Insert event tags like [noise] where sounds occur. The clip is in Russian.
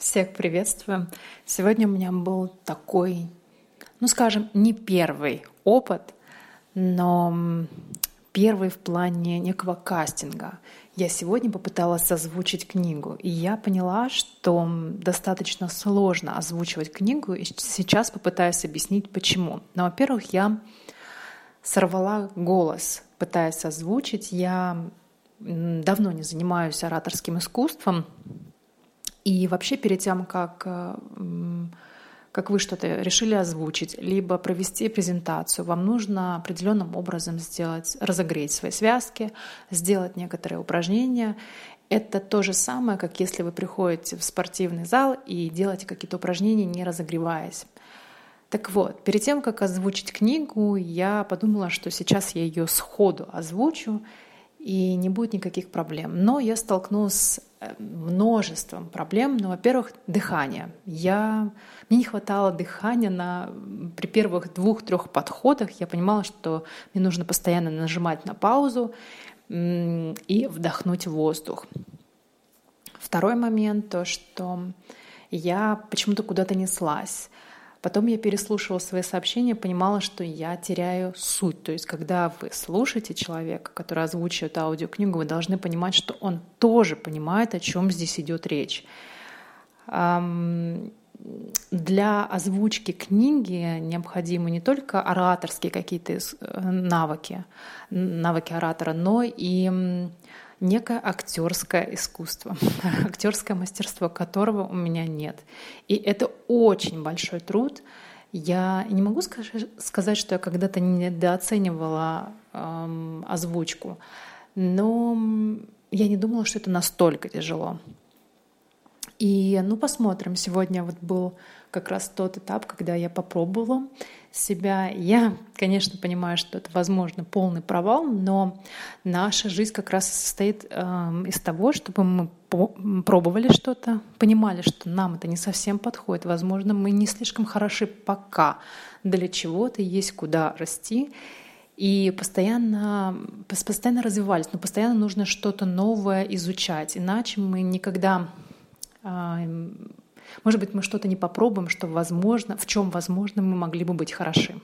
Всех приветствую. Сегодня у меня был такой, ну скажем, не первый опыт, но первый в плане некого кастинга. Я сегодня попыталась озвучить книгу, и я поняла, что достаточно сложно озвучивать книгу, и сейчас попытаюсь объяснить, почему. Но, во-первых, я сорвала голос, пытаясь озвучить. Я давно не занимаюсь ораторским искусством, и вообще перед тем, как, э, как вы что-то решили озвучить, либо провести презентацию, вам нужно определенным образом сделать, разогреть свои связки, сделать некоторые упражнения. Это то же самое, как если вы приходите в спортивный зал и делаете какие-то упражнения, не разогреваясь. Так вот, перед тем, как озвучить книгу, я подумала, что сейчас я ее сходу озвучу, и не будет никаких проблем. Но я столкнулась с э, множеством проблем. Ну, во-первых, дыхание. Я... Мне не хватало дыхания на... при первых двух-трех подходах. Я понимала, что мне нужно постоянно нажимать на паузу и вдохнуть воздух. Второй момент то, что я почему-то куда-то неслась. Потом я переслушивала свои сообщения, понимала, что я теряю суть. То есть, когда вы слушаете человека, который озвучивает аудиокнигу, вы должны понимать, что он тоже понимает, о чем здесь идет речь. Для озвучки книги необходимы не только ораторские какие-то э, навыки, навыки оратора, но и некое актерское искусство, [laughs] актерское мастерство, которого у меня нет. И это очень большой труд. Я не могу сказать, что я когда-то недооценивала эм, озвучку, но я не думала, что это настолько тяжело. И ну посмотрим. Сегодня вот был как раз тот этап, когда я попробовала себя. Я, конечно, понимаю, что это, возможно, полный провал, но наша жизнь как раз состоит э, из того, чтобы мы пробовали что-то, понимали, что нам это не совсем подходит. Возможно, мы не слишком хороши пока для чего-то, есть куда расти. И постоянно, постоянно развивались, но постоянно нужно что-то новое изучать, иначе мы никогда может быть, мы что-то не попробуем, что возможно, в чем, возможно, мы могли бы быть хороши.